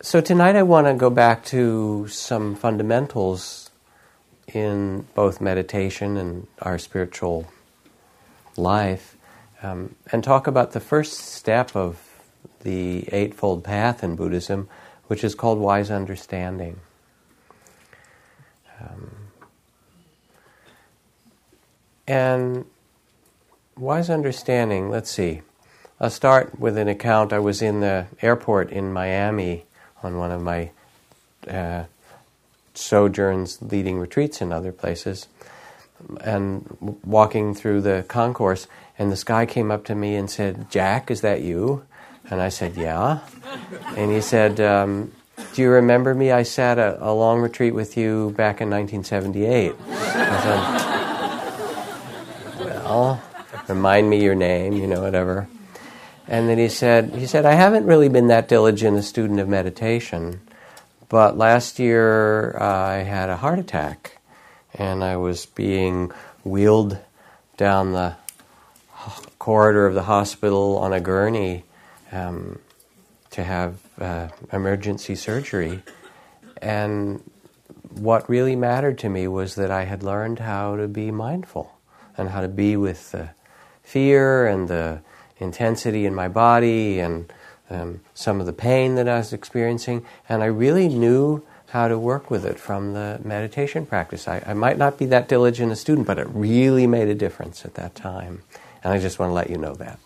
so tonight I want to go back to some fundamentals in both meditation and our spiritual life um, and talk about the first step of the Eightfold Path in Buddhism, which is called wise understanding. Um, and wise understanding, let's see. I'll start with an account. I was in the airport in Miami on one of my uh, sojourns, leading retreats in other places, and walking through the concourse, and this guy came up to me and said, Jack, is that you? And I said, Yeah. And he said, um, Do you remember me? I sat a, a, long retreat with you back in 1978. I said, Well, remind me your name, you know, whatever. And then he said, he said, I haven't really been that diligent a student of meditation, but last year uh, I had a heart attack, and I was being wheeled down the corridor of the hospital on a gurney um, to have uh, emergency surgery. And what really mattered to me was that I had learned how to be mindful and how to be with the fear and the intensity in my body and um, some of the pain that I was experiencing. And I really knew how to work with it from the meditation practice. I, I might not be that diligent a student, but it really made a difference at that time. And I just want to let you know that.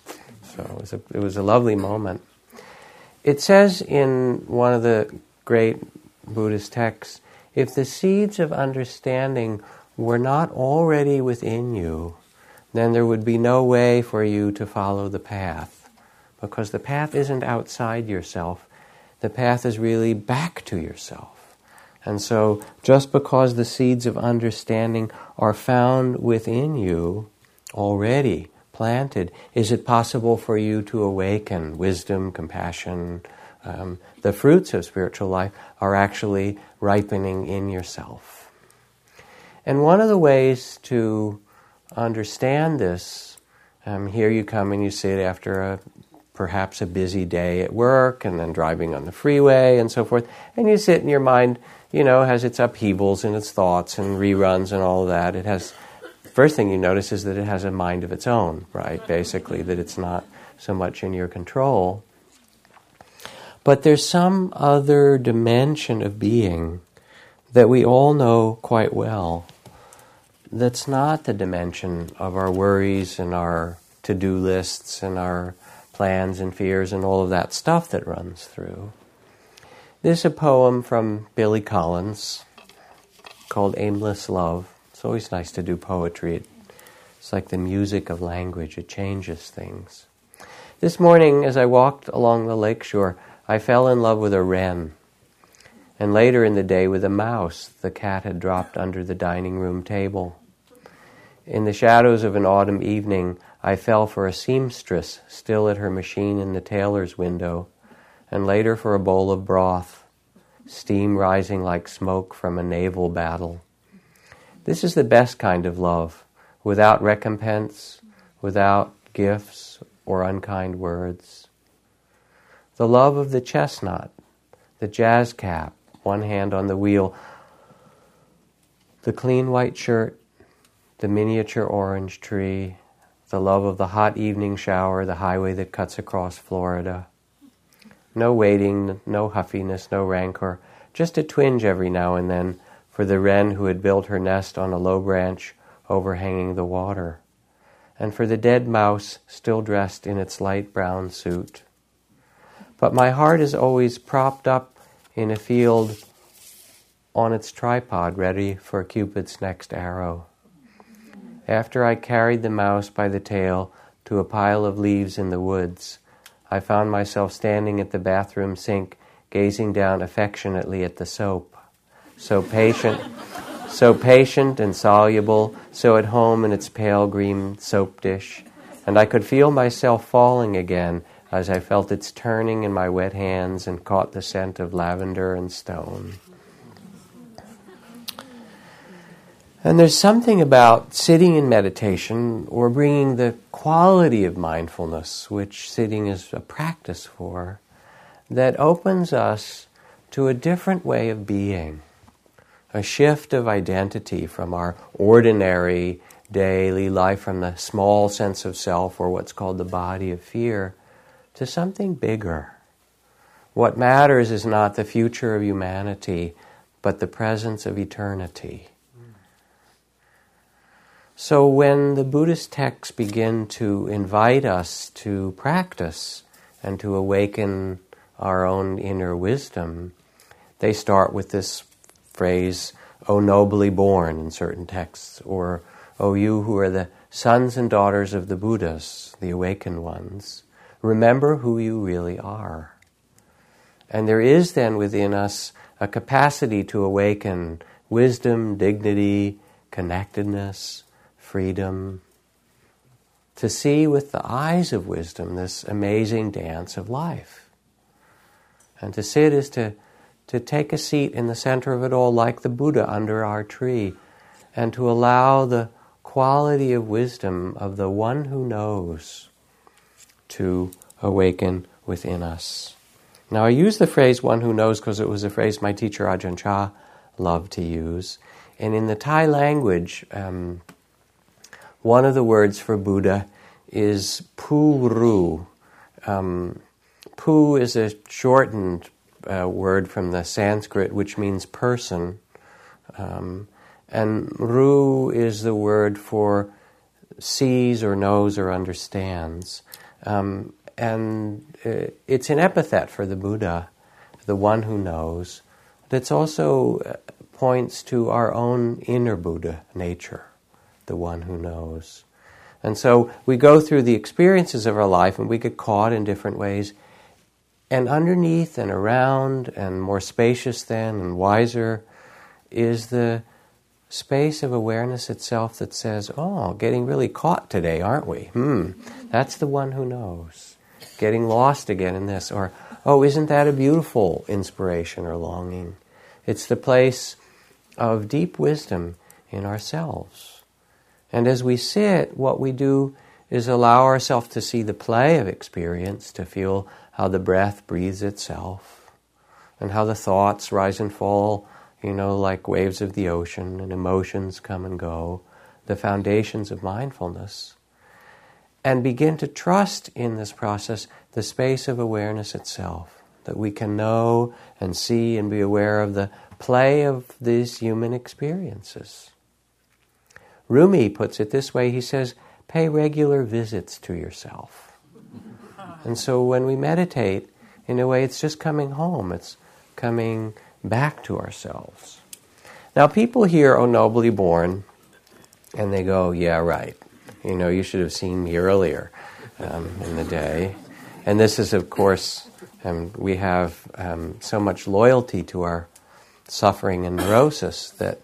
So it was a, it was a lovely moment. It says in one of the great Buddhist texts if the seeds of understanding were not already within you, then there would be no way for you to follow the path. Because the path isn't outside yourself, the path is really back to yourself. And so, just because the seeds of understanding are found within you already, planted, is it possible for you to awaken wisdom, compassion? Um, the fruits of spiritual life are actually ripening in yourself. And one of the ways to understand this, um, here you come and you sit after a perhaps a busy day at work and then driving on the freeway and so forth, and you sit in your mind, you know, has its upheavals and its thoughts and reruns and all of that. It has first thing you notice is that it has a mind of its own, right? Basically, that it's not so much in your control. But there's some other dimension of being that we all know quite well that's not the dimension of our worries and our to do lists and our plans and fears and all of that stuff that runs through. This is a poem from Billy Collins called Aimless Love. It's always nice to do poetry. It's like the music of language, it changes things. This morning, as I walked along the lakeshore, I fell in love with a wren. And later in the day, with a mouse the cat had dropped under the dining room table. In the shadows of an autumn evening, I fell for a seamstress still at her machine in the tailor's window, and later for a bowl of broth, steam rising like smoke from a naval battle. This is the best kind of love, without recompense, without gifts or unkind words. The love of the chestnut, the jazz cap, one hand on the wheel, the clean white shirt, the miniature orange tree, the love of the hot evening shower, the highway that cuts across Florida. No waiting, no huffiness, no rancor, just a twinge every now and then for the wren who had built her nest on a low branch overhanging the water, and for the dead mouse still dressed in its light brown suit. But my heart is always propped up in a field on its tripod, ready for Cupid's next arrow. After I carried the mouse by the tail to a pile of leaves in the woods, I found myself standing at the bathroom sink, gazing down affectionately at the soap so patient, so patient and soluble, so at home in its pale green soap dish. And I could feel myself falling again as I felt its turning in my wet hands and caught the scent of lavender and stone. And there's something about sitting in meditation or bringing the quality of mindfulness, which sitting is a practice for, that opens us to a different way of being, a shift of identity from our ordinary daily life, from the small sense of self or what's called the body of fear, to something bigger. What matters is not the future of humanity, but the presence of eternity. So when the Buddhist texts begin to invite us to practice and to awaken our own inner wisdom, they start with this phrase, O nobly born, in certain texts, or O you who are the sons and daughters of the Buddhas, the awakened ones, remember who you really are. And there is then within us a capacity to awaken wisdom, dignity, connectedness, freedom, to see with the eyes of wisdom this amazing dance of life. And to sit is to, to take a seat in the center of it all, like the Buddha under our tree, and to allow the quality of wisdom of the one who knows to awaken within us. Now, I use the phrase one who knows because it was a phrase my teacher Ajahn Chah loved to use. And in the Thai language, um, one of the words for Buddha is Puru. Um, pu is a shortened uh, word from the Sanskrit which means person. Um, and Ru is the word for sees or knows or understands. Um, and uh, it's an epithet for the Buddha, the one who knows, that also uh, points to our own inner Buddha nature, the one who knows. And so we go through the experiences of our life and we get caught in different ways. And underneath and around and more spacious than and wiser is the space of awareness itself that says, Oh, getting really caught today, aren't we? Hmm, that's the one who knows getting lost again in this, or, oh, isn't that a beautiful inspiration or longing? It's the place of deep wisdom in ourselves. And as we sit, what we do is allow ourselves to see the play of experience, to feel how the breath breathes itself, and how the thoughts rise and fall, you know, like waves of the ocean, and emotions come and go, the foundations of mindfulness and begin to trust in this process the space of awareness itself, that we can know and see and be aware of the play of these human experiences. Rumi puts it this way he says, pay regular visits to yourself. And so when we meditate, in a way, it's just coming home, it's coming back to ourselves. Now, people hear, Oh, nobly born, and they go, Yeah, right. You know, you should have seen me earlier um, in the day. And this is, of course, um, we have um, so much loyalty to our suffering and neurosis that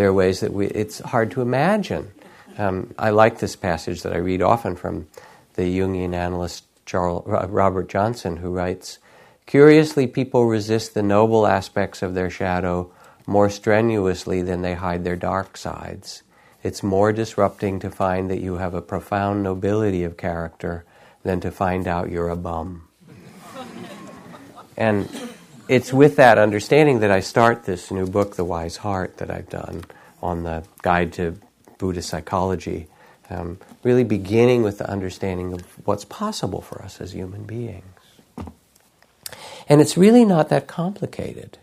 there are ways that we, it's hard to imagine. Um, I like this passage that I read often from the Jungian analyst Charles, Robert Johnson, who writes Curiously, people resist the noble aspects of their shadow more strenuously than they hide their dark sides it's more disrupting to find that you have a profound nobility of character than to find out you're a bum. and it's with that understanding that I start this new book, The Wise Heart, that I've done on the Guide to Buddhist Psychology. Um, really beginning with the understanding of what's possible for us as human beings. And it's really not that complicated.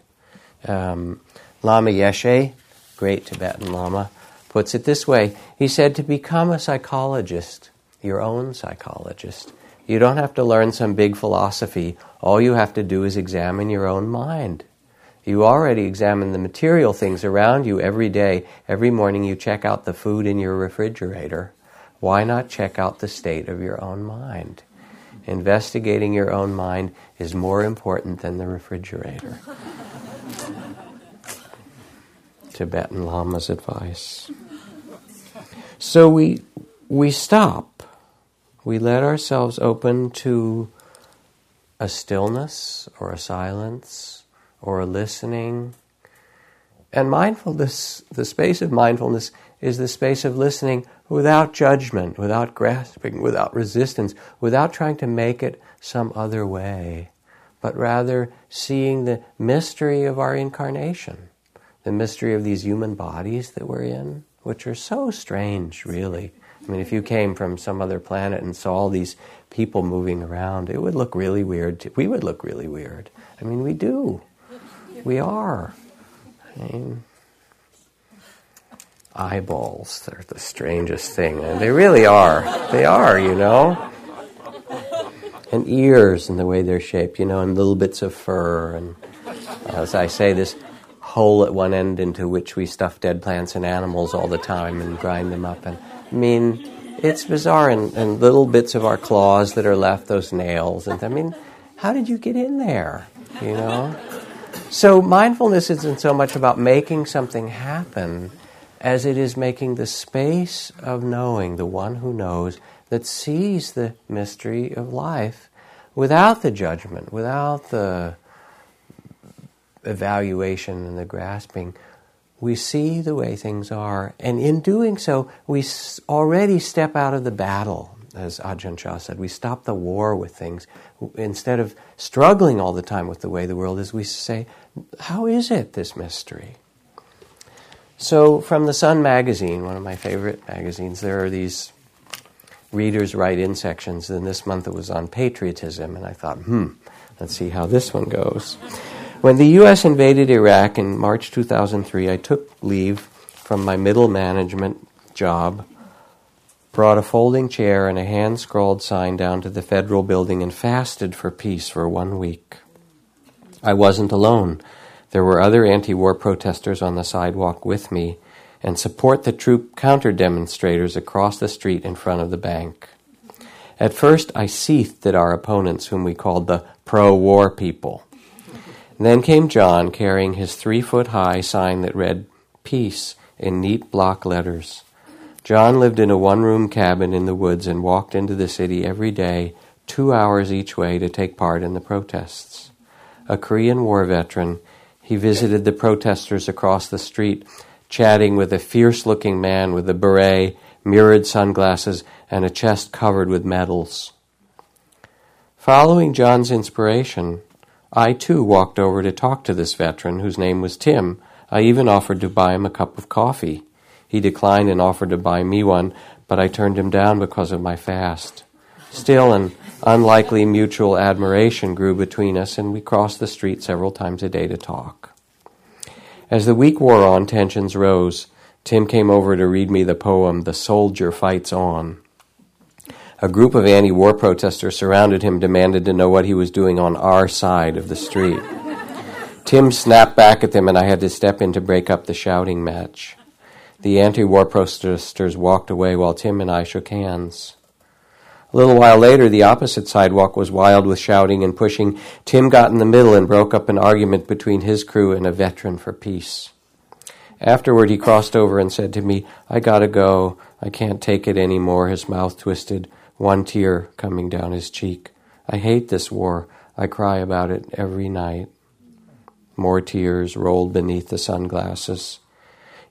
Um, Lama Yeshe, great Tibetan Lama, puts it this way He said, To become a psychologist, your own psychologist, you don't have to learn some big philosophy. All you have to do is examine your own mind. You already examine the material things around you every day. Every morning you check out the food in your refrigerator. Why not check out the state of your own mind? Investigating your own mind is more important than the refrigerator. Tibetan Lama's advice. So we, we stop. We let ourselves open to a stillness or a silence or listening. And mindfulness, the space of mindfulness, is the space of listening without judgment, without grasping, without resistance, without trying to make it some other way, but rather seeing the mystery of our incarnation, the mystery of these human bodies that we're in, which are so strange, really. I mean, if you came from some other planet and saw all these people moving around, it would look really weird. We would look really weird. I mean, we do. We are. I mean, eyeballs, they're the strangest thing. And they really are. They are, you know? And ears and the way they're shaped, you know, and little bits of fur. And as I say, this hole at one end into which we stuff dead plants and animals all the time and grind them up. And I mean, it's bizarre. And, and little bits of our claws that are left, those nails. And I mean, how did you get in there? You know? So mindfulness isn't so much about making something happen as it is making the space of knowing, the one who knows, that sees the mystery of life without the judgment, without the evaluation and the grasping. We see the way things are, and in doing so, we already step out of the battle, as Ajahn Chah said. We stop the war with things. Instead of struggling all the time with the way the world is, we say, How is it, this mystery? So, from the Sun magazine, one of my favorite magazines, there are these readers write in sections, and this month it was on patriotism, and I thought, hmm, let's see how this one goes. When the U.S. invaded Iraq in March 2003, I took leave from my middle management job, brought a folding chair and a hand scrawled sign down to the federal building, and fasted for peace for one week. I wasn't alone. There were other anti war protesters on the sidewalk with me, and support the troop counter demonstrators across the street in front of the bank. At first, I seethed at our opponents, whom we called the pro war people. then came John carrying his three foot high sign that read, Peace, in neat block letters. John lived in a one room cabin in the woods and walked into the city every day, two hours each way, to take part in the protests. A Korean War veteran, he visited the protesters across the street, chatting with a fierce looking man with a beret, mirrored sunglasses, and a chest covered with medals. Following John's inspiration, I too walked over to talk to this veteran, whose name was Tim. I even offered to buy him a cup of coffee. He declined and offered to buy me one, but I turned him down because of my fast. Still, an unlikely mutual admiration grew between us, and we crossed the street several times a day to talk. As the week wore on, tensions rose. Tim came over to read me the poem, The Soldier Fights On. A group of anti war protesters surrounded him, demanded to know what he was doing on our side of the street. Tim snapped back at them, and I had to step in to break up the shouting match. The anti war protesters walked away while Tim and I shook hands. A little while later, the opposite sidewalk was wild with shouting and pushing. Tim got in the middle and broke up an argument between his crew and a veteran for peace. Afterward, he crossed over and said to me, I gotta go. I can't take it anymore. His mouth twisted, one tear coming down his cheek. I hate this war. I cry about it every night. More tears rolled beneath the sunglasses.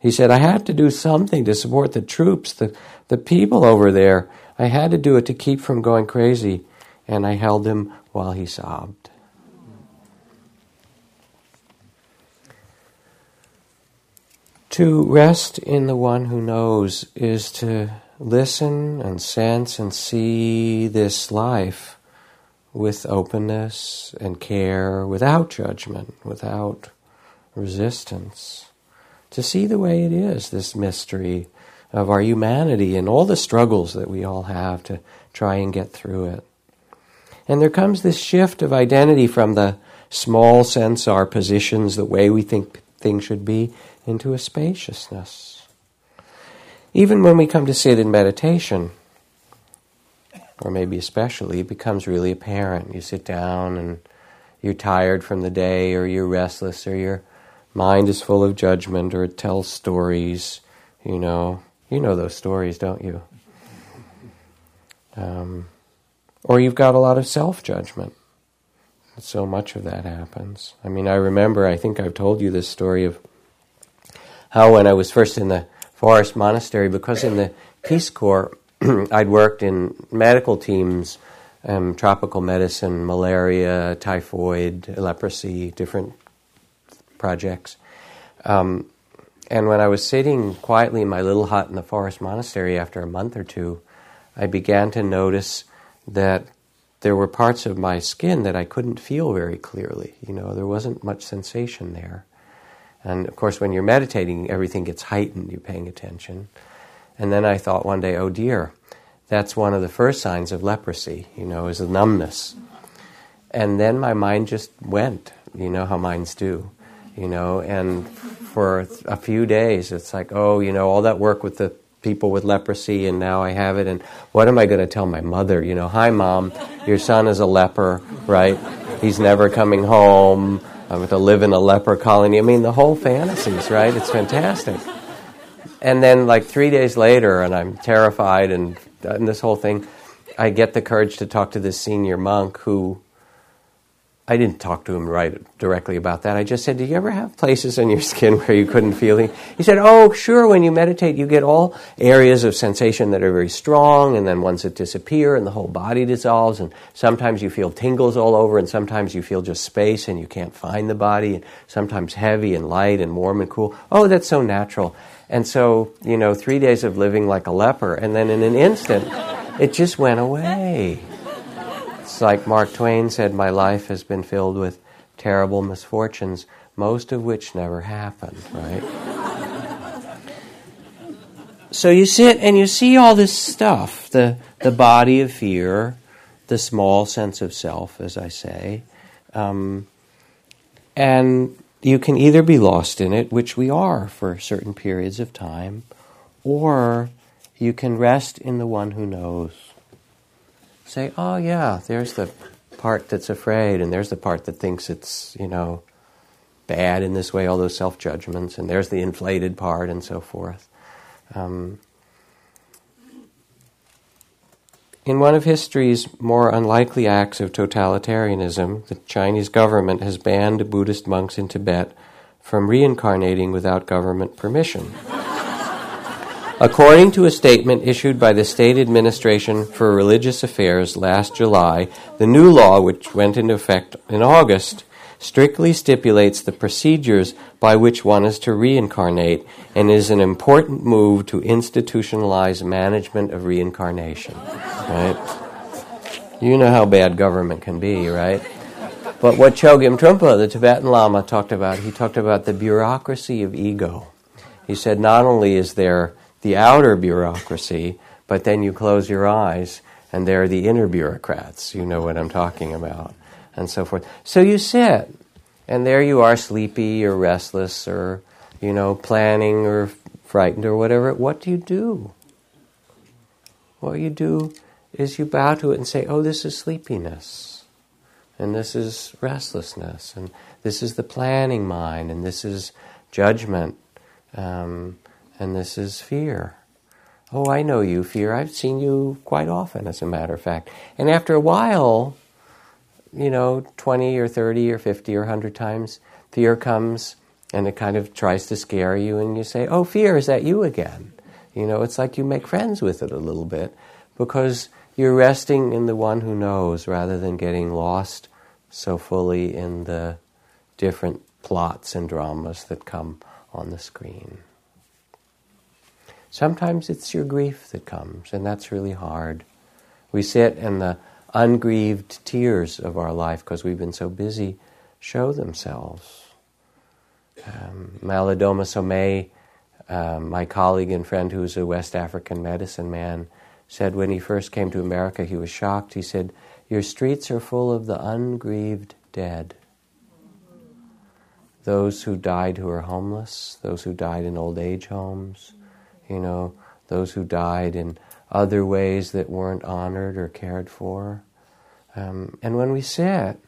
He said, I have to do something to support the troops, the, the people over there. I had to do it to keep from going crazy, and I held him while he sobbed. To rest in the one who knows is to listen and sense and see this life with openness and care, without judgment, without resistance. To see the way it is, this mystery of our humanity and all the struggles that we all have to try and get through it. And there comes this shift of identity from the small sense, our positions, the way we think things should be, into a spaciousness. Even when we come to sit in meditation, or maybe especially, it becomes really apparent. You sit down and you're tired from the day, or you're restless, or your mind is full of judgment, or it tells stories, you know. You know those stories, don't you? Um, or you've got a lot of self judgment. So much of that happens. I mean, I remember, I think I've told you this story of how when I was first in the forest monastery, because in the Peace Corps, I'd worked in medical teams um, tropical medicine, malaria, typhoid, leprosy, different projects. Um, and when I was sitting quietly in my little hut in the forest monastery after a month or two, I began to notice that there were parts of my skin that I couldn't feel very clearly. You know, there wasn't much sensation there. And of course, when you're meditating, everything gets heightened, you're paying attention. And then I thought one day, oh dear, that's one of the first signs of leprosy, you know, is numbness. And then my mind just went, you know how minds do, you know, and for a few days it's like, oh, you know, all that work with the people with leprosy and now I have it and what am I going to tell my mother? You know, hi mom, your son is a leper, right? He's never coming home. I'm going to live in a leper colony. I mean, the whole fantasies, right? It's fantastic. And then, like three days later, and I'm terrified, and, uh, and this whole thing, I get the courage to talk to this senior monk who I didn't talk to him right directly about that. I just said, "Did you ever have places in your skin where you couldn't feel it?" He said, "Oh, sure. When you meditate, you get all areas of sensation that are very strong, and then ones that disappear, and the whole body dissolves. And sometimes you feel tingles all over, and sometimes you feel just space, and you can't find the body. And sometimes heavy and light and warm and cool. Oh, that's so natural." And so, you know, three days of living like a leper, and then in an instant, it just went away. Like Mark Twain said, My life has been filled with terrible misfortunes, most of which never happened, right? so you sit and you see all this stuff the, the body of fear, the small sense of self, as I say. Um, and you can either be lost in it, which we are for certain periods of time, or you can rest in the one who knows say, oh, yeah, there's the part that's afraid, and there's the part that thinks it's, you know, bad in this way, all those self judgments, and there's the inflated part, and so forth. Um, in one of history's more unlikely acts of totalitarianism, the Chinese government has banned Buddhist monks in Tibet from reincarnating without government permission. According to a statement issued by the State Administration for Religious Affairs last July, the new law, which went into effect in August, strictly stipulates the procedures by which one is to reincarnate and is an important move to institutionalize management of reincarnation. Right? You know how bad government can be, right? But what Chogyam Trungpa, the Tibetan Lama, talked about, he talked about the bureaucracy of ego. He said not only is there the outer bureaucracy, but then you close your eyes and there are the inner bureaucrats. You know what I'm talking about, and so forth. So you sit, and there you are, sleepy or restless or, you know, planning or frightened or whatever. What do you do? What you do is you bow to it and say, oh, this is sleepiness. And this is restlessness. And this is the planning mind. And this is judgment. Um, and this is fear. Oh, I know you, fear. I've seen you quite often, as a matter of fact. And after a while, you know, 20 or 30 or 50 or 100 times, fear comes and it kind of tries to scare you, and you say, Oh, fear, is that you again? You know, it's like you make friends with it a little bit because you're resting in the one who knows rather than getting lost so fully in the different plots and dramas that come on the screen. Sometimes it's your grief that comes, and that's really hard. We sit and the ungrieved tears of our life, because we've been so busy, show themselves. Um, Malidoma Somé, um, my colleague and friend who's a West African medicine man, said when he first came to America, he was shocked. He said, Your streets are full of the ungrieved dead. Those who died who are homeless, those who died in old age homes, you know, those who died in other ways that weren't honored or cared for. Um, and when we sit,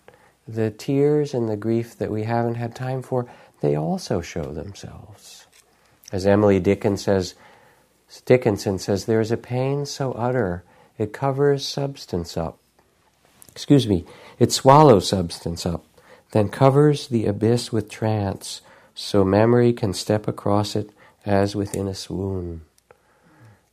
the tears and the grief that we haven't had time for, they also show themselves. As Emily Dickinson says, Dickinson says, there is a pain so utter it covers substance up. Excuse me, it swallows substance up, then covers the abyss with trance, so memory can step across it as within a swoon.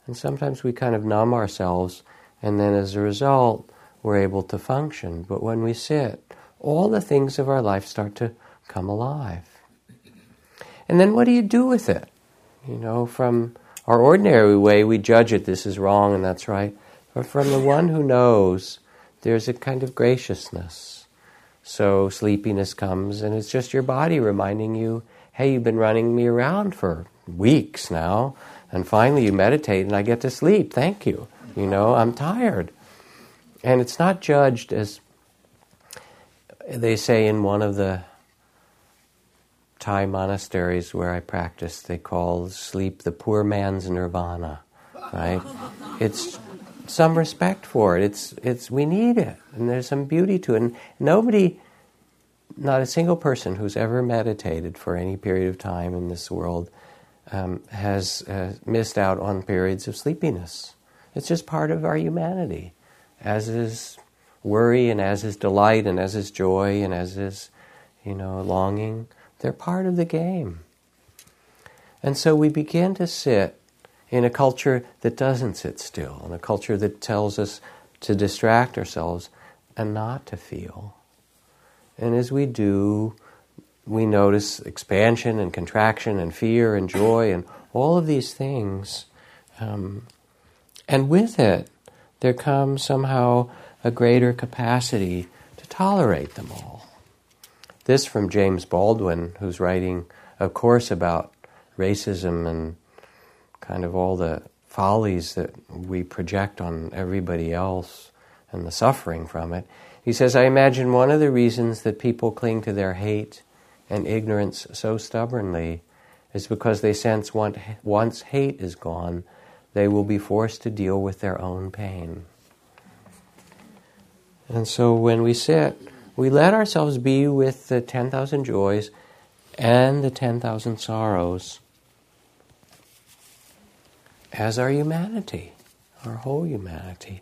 And sometimes we kind of numb ourselves, and then as a result, we're able to function. But when we sit, all the things of our life start to come alive. And then what do you do with it? You know, from our ordinary way, we judge it, this is wrong and that's right. But from the one who knows, there's a kind of graciousness. So sleepiness comes, and it's just your body reminding you, hey, you've been running me around for weeks now, and finally you meditate and I get to sleep. Thank you. You know, I'm tired. And it's not judged as they say in one of the Thai monasteries where I practice, they call sleep the poor man's nirvana, right? It's some respect for it. It's, it's, we need it, and there's some beauty to it. And nobody, not a single person who's ever meditated for any period of time in this world um, has uh, missed out on periods of sleepiness. It's just part of our humanity, as is worry, and as is delight, and as is joy, and as is, you know, longing. They're part of the game. And so we begin to sit in a culture that doesn't sit still, in a culture that tells us to distract ourselves and not to feel. And as we do, we notice expansion and contraction and fear and joy and all of these things. Um, and with it, there comes somehow a greater capacity to tolerate them all. This from James Baldwin, who's writing a course about racism and kind of all the follies that we project on everybody else and the suffering from it. He says, I imagine one of the reasons that people cling to their hate and ignorance so stubbornly is because they sense once hate is gone, they will be forced to deal with their own pain. And so when we sit, we let ourselves be with the 10,000 joys and the 10,000 sorrows as our humanity, our whole humanity.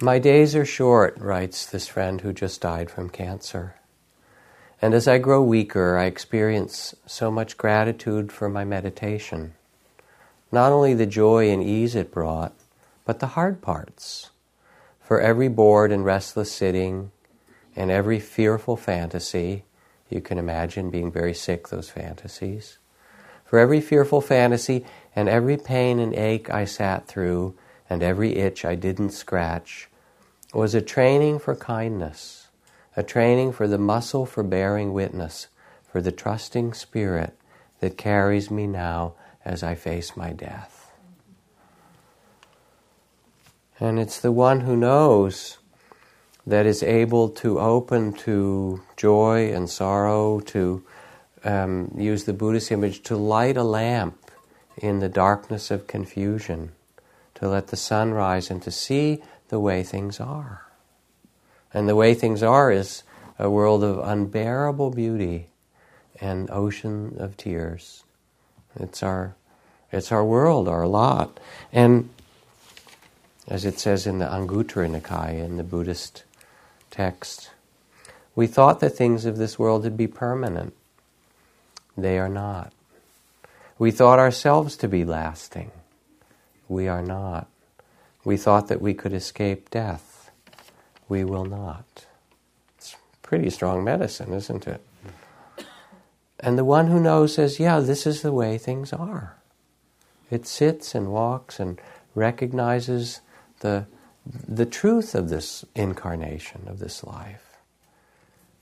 My days are short, writes this friend who just died from cancer. And as I grow weaker, I experience so much gratitude for my meditation. Not only the joy and ease it brought, but the hard parts. For every bored and restless sitting and every fearful fantasy, you can imagine being very sick, those fantasies for every fearful fantasy and every pain and ache I sat through and every itch I didn't scratch was a training for kindness, a training for the muscle for bearing witness, for the trusting spirit that carries me now as I face my death. And it's the one who knows that is able to open to joy and sorrow, to um, use the Buddhist image to light a lamp in the darkness of confusion, to let the sun rise and to see the way things are. And the way things are is a world of unbearable beauty and ocean of tears. It's our, it's our world, our lot. And as it says in the Anguttara Nikaya, in the Buddhist text, we thought the things of this world would be permanent. They are not. We thought ourselves to be lasting. We are not. We thought that we could escape death. We will not. It's pretty strong medicine, isn't it? And the one who knows says, yeah, this is the way things are. It sits and walks and recognizes the, the truth of this incarnation, of this life,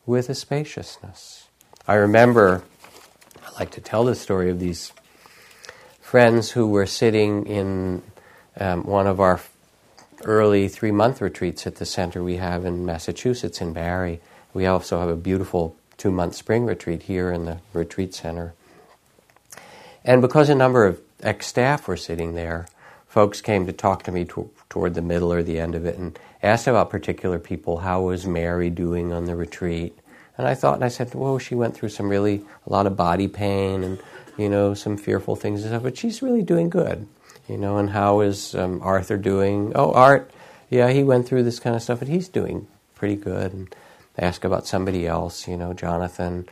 with a spaciousness. I remember I like to tell the story of these friends who were sitting in um, one of our early three month retreats at the center we have in Massachusetts, in Barre. We also have a beautiful two month spring retreat here in the retreat center. And because a number of ex staff were sitting there, folks came to talk to me to, toward the middle or the end of it and asked about particular people. How was Mary doing on the retreat? And I thought, and I said, whoa, she went through some really, a lot of body pain and, you know, some fearful things and stuff, but she's really doing good, you know, and how is um, Arthur doing? Oh, Art, yeah, he went through this kind of stuff, and he's doing pretty good. And ask about somebody else, you know, Jonathan.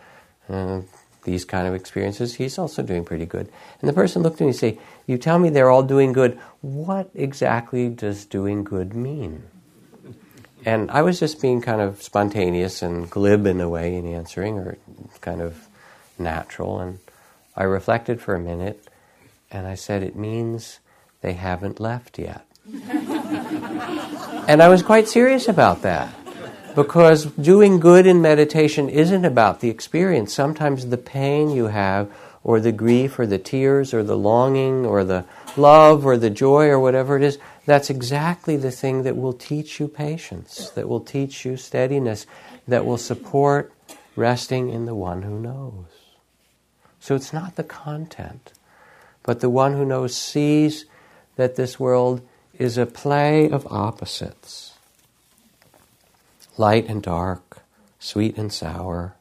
Uh, these kind of experiences, he's also doing pretty good. And the person looked at me and say, You tell me they're all doing good. What exactly does doing good mean? And I was just being kind of spontaneous and glib in a way in answering, or kind of natural. And I reflected for a minute and I said, It means they haven't left yet. and I was quite serious about that. Because doing good in meditation isn't about the experience. Sometimes the pain you have, or the grief, or the tears, or the longing, or the love, or the joy, or whatever it is, that's exactly the thing that will teach you patience, that will teach you steadiness, that will support resting in the one who knows. So it's not the content, but the one who knows sees that this world is a play of opposites light and dark, sweet and sour,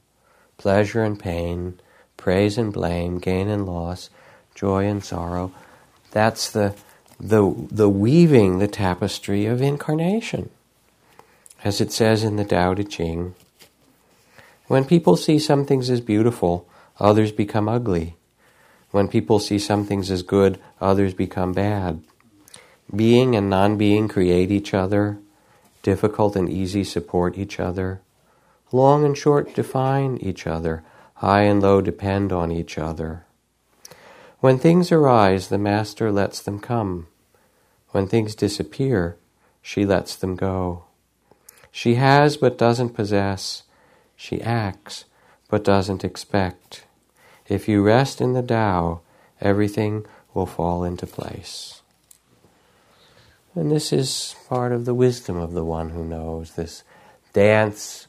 pleasure and pain, praise and blame, gain and loss, joy and sorrow. That's the, the, the weaving the tapestry of incarnation. As it says in the Tao Te Ching, when people see some things as beautiful, others become ugly. When people see some things as good, others become bad. Being and non being create each other. Difficult and easy support each other. Long and short define each other. High and low depend on each other. When things arise, the Master lets them come. When things disappear, she lets them go. She has but doesn't possess. She acts but doesn't expect. If you rest in the Tao, everything will fall into place. And this is part of the wisdom of the one who knows, this dance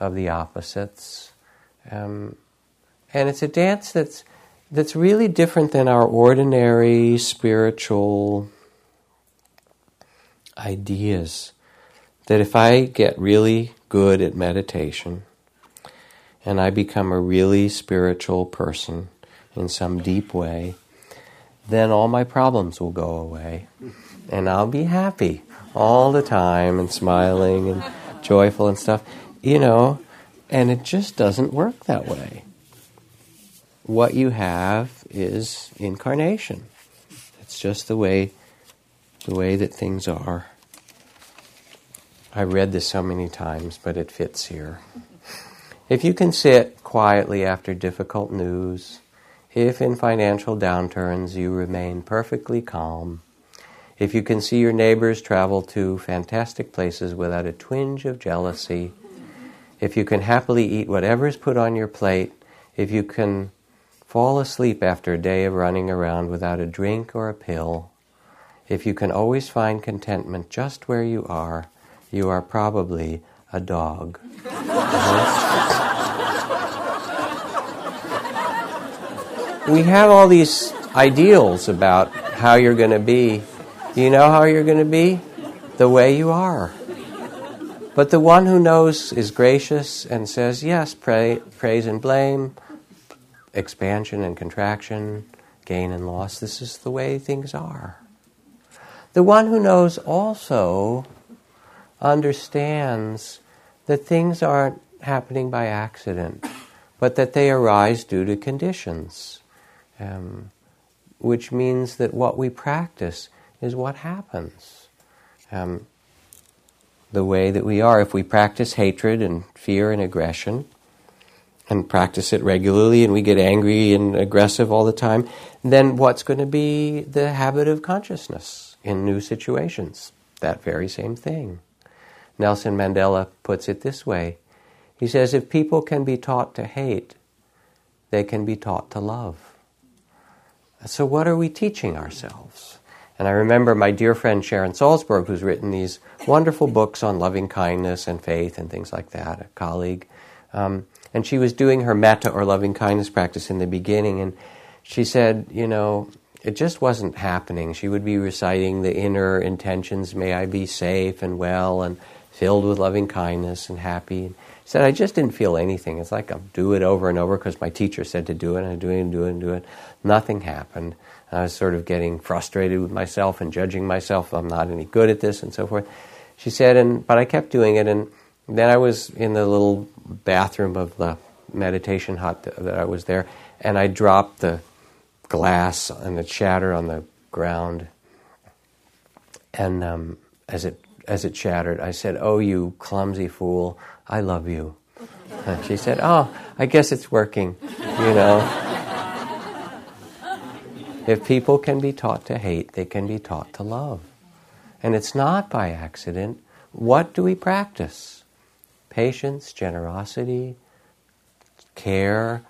of the opposites. Um, and it's a dance that's, that's really different than our ordinary spiritual ideas. That if I get really good at meditation and I become a really spiritual person in some deep way, then all my problems will go away and I'll be happy all the time and smiling and joyful and stuff, you know, and it just doesn't work that way. What you have is incarnation. It's just the way the way that things are. I read this so many times, but it fits here. If you can sit quietly after difficult news, if in financial downturns you remain perfectly calm, if you can see your neighbors travel to fantastic places without a twinge of jealousy, if you can happily eat whatever is put on your plate, if you can fall asleep after a day of running around without a drink or a pill, if you can always find contentment just where you are, you are probably a dog. we have all these ideals about how you're going to be do you know how you're going to be? The way you are. But the one who knows is gracious and says, yes, pray, praise and blame, expansion and contraction, gain and loss. This is the way things are. The one who knows also understands that things aren't happening by accident, but that they arise due to conditions, um, which means that what we practice is what happens. Um, the way that we are, if we practice hatred and fear and aggression, and practice it regularly, and we get angry and aggressive all the time, then what's going to be the habit of consciousness in new situations? That very same thing. Nelson Mandela puts it this way He says, If people can be taught to hate, they can be taught to love. So, what are we teaching ourselves? And I remember my dear friend Sharon Salzberg, who's written these wonderful books on loving kindness and faith and things like that, a colleague. Um, and she was doing her metta or loving kindness practice in the beginning, and she said, you know, it just wasn't happening. She would be reciting the inner intentions, may I be safe and well and filled with loving kindness and happy. And said, I just didn't feel anything. It's like I'm do it over and over because my teacher said to do it, and I do it and do it and do it. Nothing happened. I was sort of getting frustrated with myself and judging myself. I'm not any good at this and so forth. She said, and but I kept doing it, and then I was in the little bathroom of the meditation hut that, that I was there, and I dropped the glass and it shattered on the ground. And um, as it as it shattered, I said, "Oh, you clumsy fool! I love you." And she said, "Oh, I guess it's working." You know. if people can be taught to hate, they can be taught to love, and it's not by accident. What do we practice? Patience, generosity, care,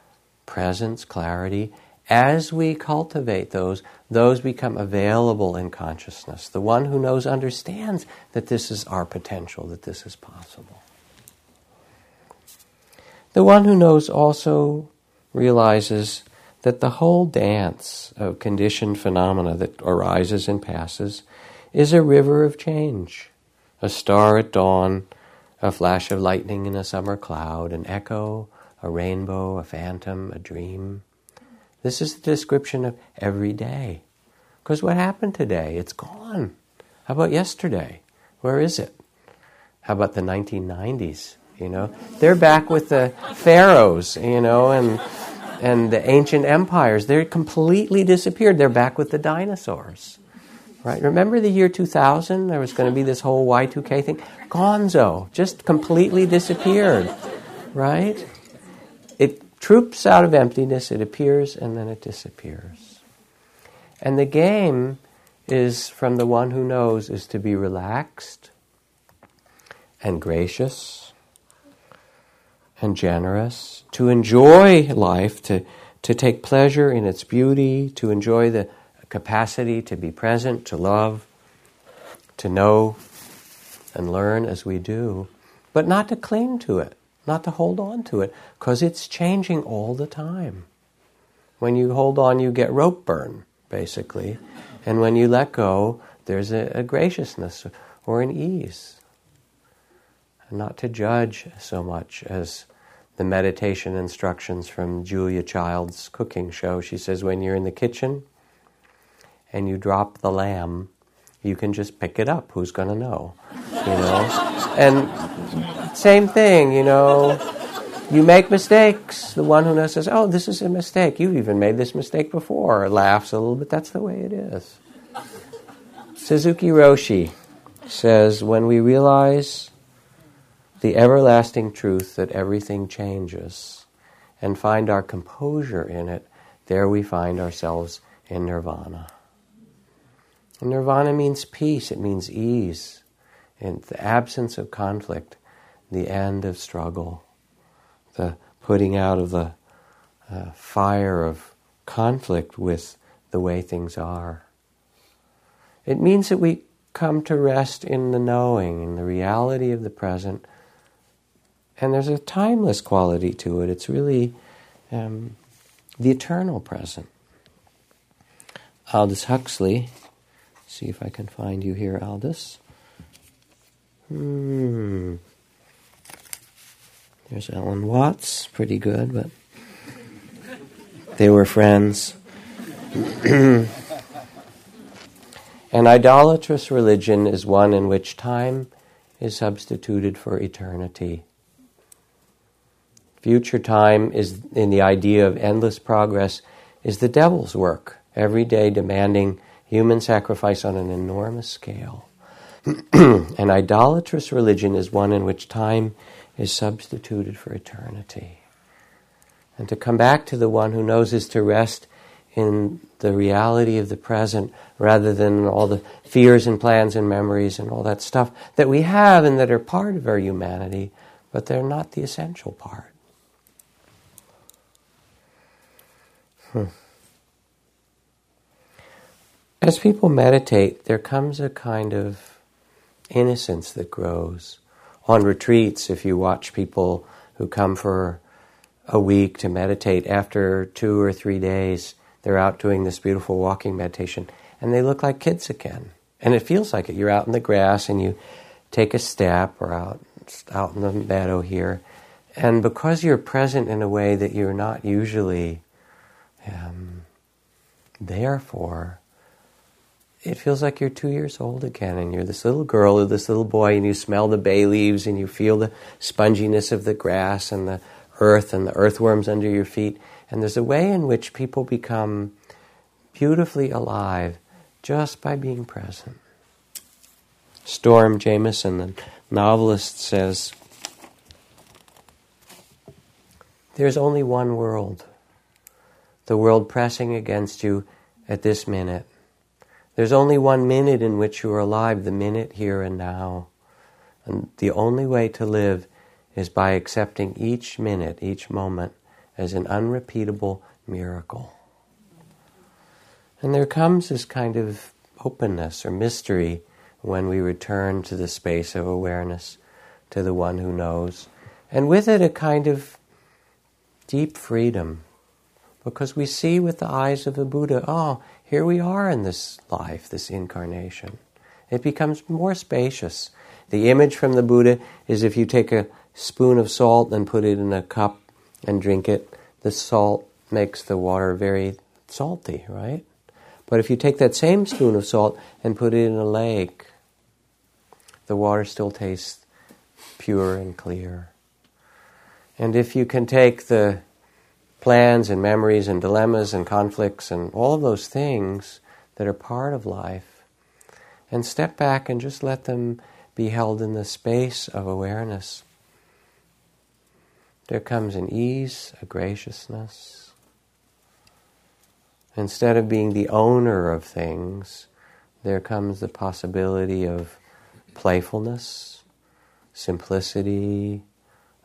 presence, clarity. As we cultivate those, those become available in consciousness. The one who knows understands that this is our potential, that this is possible. The one who knows also realizes that the whole dance of conditioned phenomena that arises and passes is a river of change. A star at dawn, a flash of lightning in a summer cloud, an echo, a rainbow, a phantom, a dream. This is the description of every day. Because what happened today? It's gone. How about yesterday? Where is it? How about the 1990s? You know, they're back with the pharaohs, you know, and and the ancient empires. They're completely disappeared. They're back with the dinosaurs. Right? Remember the year 2000? There was going to be this whole Y2K thing. Gonzo just completely disappeared. Right? Troops out of emptiness, it appears, and then it disappears. And the game is from the one who knows is to be relaxed and gracious and generous, to enjoy life, to, to take pleasure in its beauty, to enjoy the capacity to be present, to love, to know and learn as we do, but not to cling to it, not to hold on to it, because it's changing all the time. When you hold on, you get rope burn, basically. And when you let go, there's a, a graciousness or an ease. Not to judge so much as the meditation instructions from Julia Child's cooking show. She says, when you're in the kitchen, and you drop the lamb, you can just pick it up. Who's going to know? You know? And same thing, you know. You make mistakes. The one who knows says, Oh, this is a mistake. You've even made this mistake before. Laughs a little bit. That's the way it is. Suzuki Roshi says, When we realize the everlasting truth that everything changes and find our composure in it, there we find ourselves in nirvana. Nirvana means peace, it means ease, and the absence of conflict, the end of struggle, the putting out of the uh, fire of conflict with the way things are. It means that we come to rest in the knowing, in the reality of the present, and there's a timeless quality to it. It's really um, the eternal present. Aldous Huxley see if I can find you here, Aldous. Hmm. There's Alan Watts, pretty good, but they were friends. An idolatrous religion is one in which time is substituted for eternity. Future time is in the idea of endless progress is the devil's work, every day demanding human sacrifice on an enormous scale. an idolatrous religion is one in which time is substituted for eternity. And to come back to the one who knows is to rest in the reality of the present rather than all the fears and plans and memories and all that stuff that we have and that are part of our humanity, but they're not the essential part. Hmm. As people meditate, there comes a kind of innocence that grows. On retreats, if you watch people who come for a week to meditate, after two or three days, they're out doing this beautiful walking meditation, and they look like kids again. And it feels like it. You're out in the grass and you take a step or out, out in the meadow here. And because you're present in a way that you're not usually um, there for, it feels like you're two years old again and you're this little girl or this little boy and you smell the bay leaves and you feel the sponginess of the grass and the earth and the earthworms under your feet. And there's a way in which people become beautifully alive just by being present. Storm Jameson, the novelist, says There's only one world, the world pressing against you at this minute. There's only one minute in which you are alive, the minute here and now. And the only way to live is by accepting each minute, each moment, as an unrepeatable miracle. And there comes this kind of openness or mystery when we return to the space of awareness, to the one who knows. And with it, a kind of deep freedom. Because we see with the eyes of the Buddha, oh, here we are in this life, this incarnation. It becomes more spacious. The image from the Buddha is if you take a spoon of salt and put it in a cup and drink it, the salt makes the water very salty, right? But if you take that same spoon of salt and put it in a lake, the water still tastes pure and clear. And if you can take the plans and memories and dilemmas and conflicts and all of those things that are part of life and step back and just let them be held in the space of awareness, there comes an ease, a graciousness Instead of being the owner of things, there comes the possibility of playfulness, simplicity,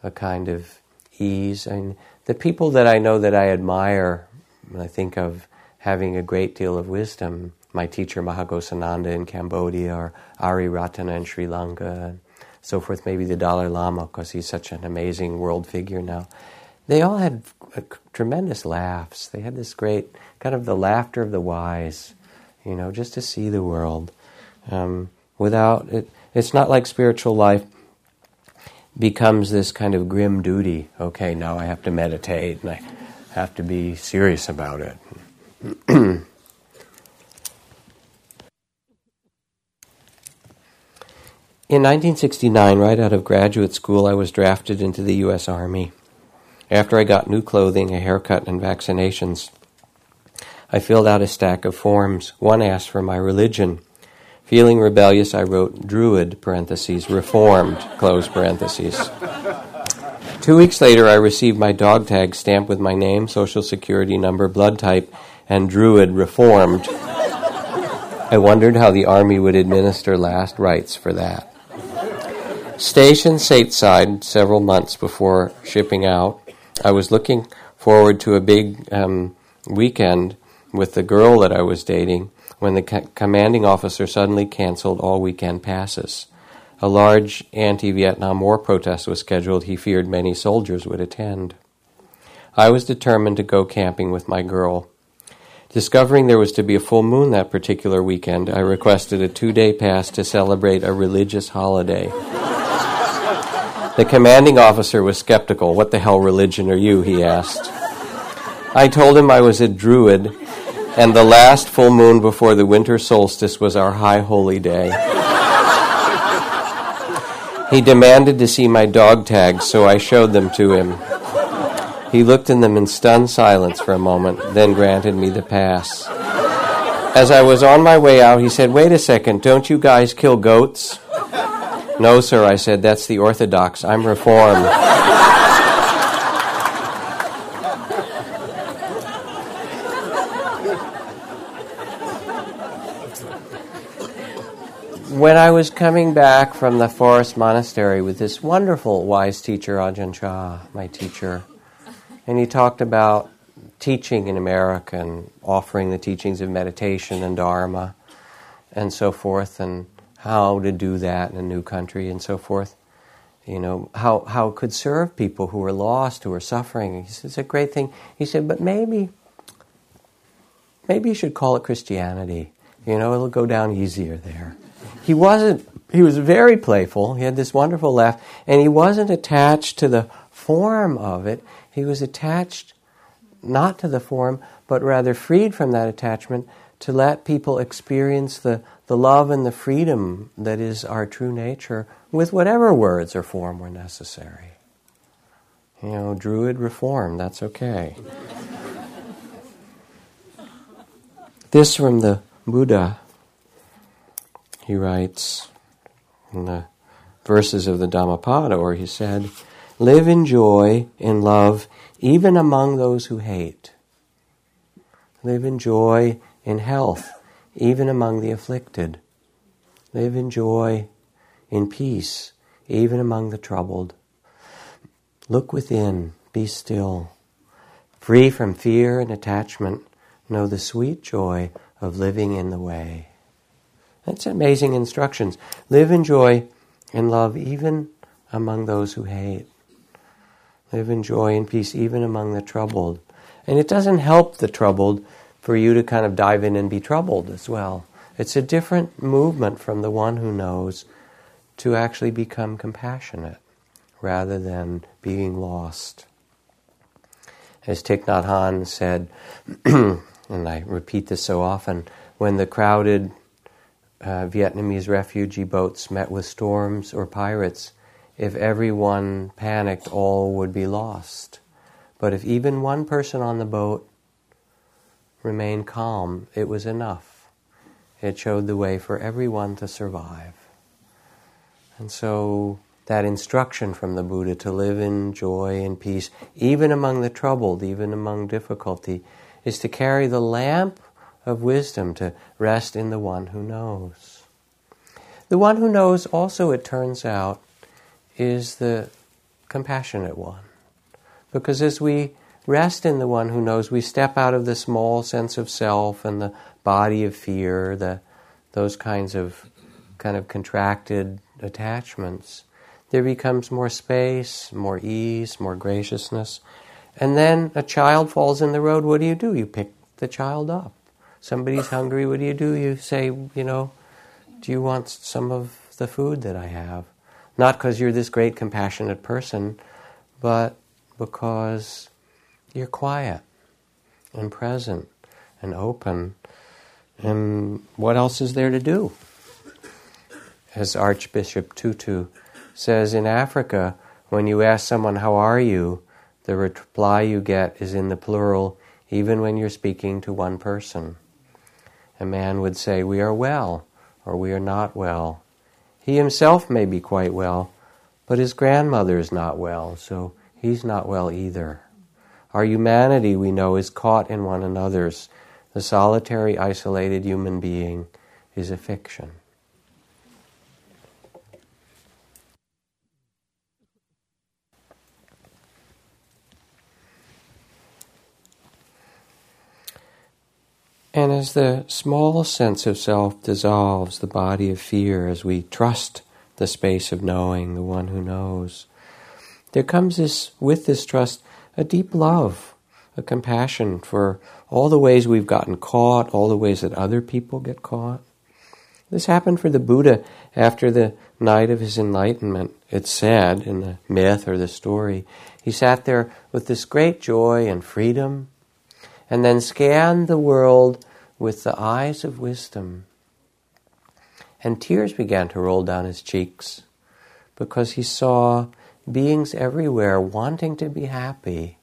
a kind of ease. I mean, the people that I know that I admire, when I think of having a great deal of wisdom, my teacher Mahaghosananda in Cambodia, or Ariyaratne in Sri Lanka, and so forth, maybe the Dalai Lama, because he's such an amazing world figure now. They all had tremendous laughs. They had this great kind of the laughter of the wise, you know, just to see the world. Um, without it, it's not like spiritual life becomes this kind of grim duty. Okay, now I have to meditate and I have to be serious about it. In 1969, right out of graduate school, I was drafted into the U.S. Army. After I got new clothing, a haircut, and vaccinations, I filled out a stack of forms. One asked for my religion. Feeling rebellious, I wrote Druid, parentheses, Reformed, close parentheses. Two weeks later, I received my dog tag stamped with my name, social security number, blood type, and Druid Reformed. I wondered how the Army would administer last rites for that. Stationed stateside several months before shipping out, I was looking forward to a big um, weekend with the girl that I was dating when the co- commanding officer suddenly canceled all weekend passes. A large anti Vietnam War protest was scheduled he feared many soldiers would attend. I was determined to go camping with my girl. Discovering there was to be a full moon that particular weekend, I requested a two day pass to celebrate a religious holiday. the commanding officer was skeptical. What the hell religion are you? he asked. I told him I was a druid and the last full moon before the winter solstice was our high holy day. He demanded to see my dog tags, so I showed them to him. He looked in them in stunned silence for a moment, then granted me the pass. As I was on my way out, he said, Wait a second, don't you guys kill goats? No, sir, I said, that's the Orthodox. I'm Reformed. When I was coming back from the forest monastery with this wonderful wise teacher, Ajahn Chah, my teacher, and he talked about teaching in America and offering the teachings of meditation and Dharma and so forth, and how to do that in a new country and so forth. You know, how, how it could serve people who are lost, who are suffering. He said, it's a great thing. He said, but maybe, maybe you should call it Christianity. You know, it'll go down easier there he wasn't, he was very playful. He had this wonderful laugh, and he wasn't attached to the form of it. He was attached not to the form, but rather freed from that attachment to let people experience the, the love and the freedom that is our true nature with whatever words or form were necessary. You know, Druid reform, that's okay. this from the Buddha. He writes in the verses of the Dhammapada, where he said, Live in joy, in love, even among those who hate. Live in joy, in health, even among the afflicted. Live in joy, in peace, even among the troubled. Look within, be still. Free from fear and attachment, know the sweet joy of living in the way. That's amazing instructions. Live in joy and love even among those who hate. Live in joy and peace even among the troubled. And it doesn't help the troubled for you to kind of dive in and be troubled as well. It's a different movement from the one who knows to actually become compassionate rather than being lost. As Thich Nhat Hanh said, and I repeat this so often, when the crowded uh, Vietnamese refugee boats met with storms or pirates, if everyone panicked, all would be lost. But if even one person on the boat remained calm, it was enough. It showed the way for everyone to survive. And so that instruction from the Buddha to live in joy and peace, even among the troubled, even among difficulty, is to carry the lamp of wisdom to rest in the one who knows. The one who knows also, it turns out, is the compassionate one. Because as we rest in the one who knows, we step out of the small sense of self and the body of fear, the, those kinds of kind of contracted attachments, there becomes more space, more ease, more graciousness. And then a child falls in the road, what do you do? You pick the child up. Somebody's hungry, what do you do? You say, you know, do you want some of the food that I have? Not because you're this great compassionate person, but because you're quiet and present and open. And what else is there to do? as Archbishop Tutu says in Africa, when you ask someone, How are you? the reply you get is in the plural, even when you're speaking to one person. A man would say, We are well, or we are not well. He himself may be quite well, but his grandmother is not well, so he's not well either. Our humanity, we know, is caught in one another's. The solitary, isolated human being is a fiction. And as the small sense of self dissolves, the body of fear, as we trust the space of knowing, the one who knows, there comes this, with this trust, a deep love, a compassion for all the ways we've gotten caught, all the ways that other people get caught. This happened for the Buddha after the night of his enlightenment. It's said in the myth or the story. He sat there with this great joy and freedom and then scanned the world with the eyes of wisdom. And tears began to roll down his cheeks because he saw beings everywhere wanting to be happy,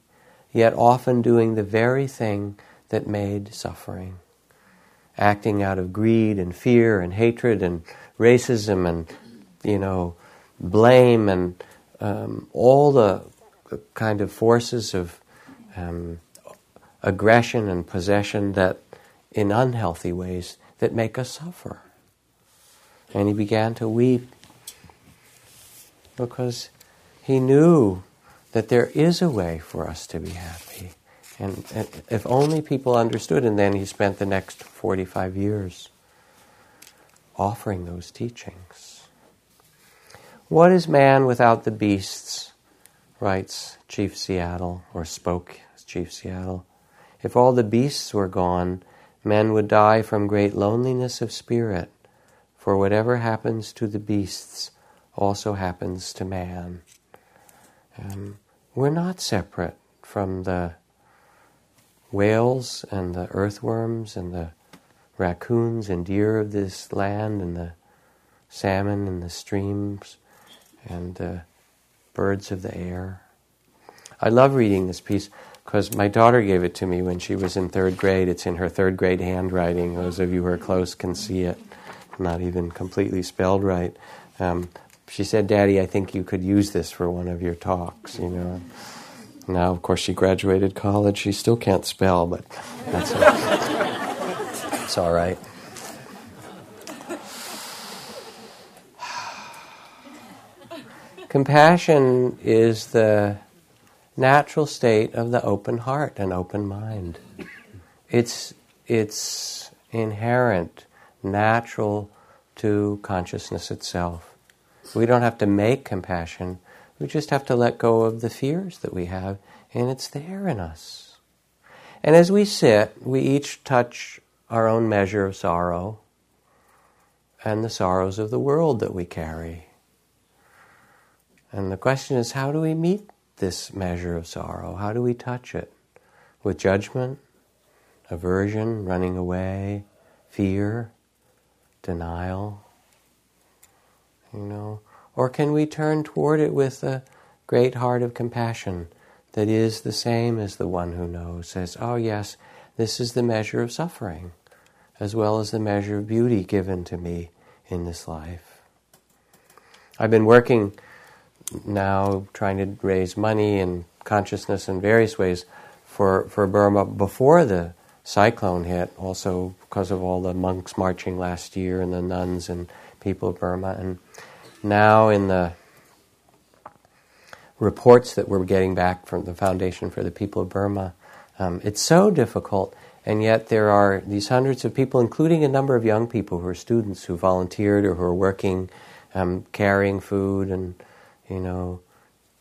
yet often doing the very thing that made suffering. Acting out of greed and fear and hatred and racism and, you know, blame and um, all the kind of forces of um, aggression and possession that in unhealthy ways that make us suffer. And he began to weep because he knew that there is a way for us to be happy. And, and if only people understood, and then he spent the next 45 years offering those teachings. What is man without the beasts? writes Chief Seattle, or spoke Chief Seattle. If all the beasts were gone, men would die from great loneliness of spirit, for whatever happens to the beasts also happens to man. Um, we're not separate from the whales and the earthworms and the raccoons and deer of this land and the salmon and the streams and the birds of the air. I love reading this piece because my daughter gave it to me when she was in third grade. It's in her third grade handwriting. Those of you who are close can see it, not even completely spelled right. Um, she said, "Daddy, I think you could use this for one of your talks." You know. Now, of course, she graduated college. She still can't spell, but that's all. it's all right. Compassion is the natural state of the open heart and open mind. It's, it's inherent, natural to consciousness itself. We don't have to make compassion, we just have to let go of the fears that we have, and it's there in us. And as we sit, we each touch our own measure of sorrow and the sorrows of the world that we carry. And the question is how do we meet this measure of sorrow? How do we touch it? With judgment, aversion, running away, fear, denial? You know? Or can we turn toward it with a great heart of compassion that is the same as the one who knows, says, Oh, yes, this is the measure of suffering, as well as the measure of beauty given to me in this life. I've been working now trying to raise money and consciousness in various ways for, for Burma before the cyclone hit, also because of all the monks marching last year and the nuns and people of Burma. And now, in the reports that we're getting back from the Foundation for the People of Burma, um, it's so difficult, and yet there are these hundreds of people, including a number of young people who are students who volunteered or who are working, um, carrying food and you know,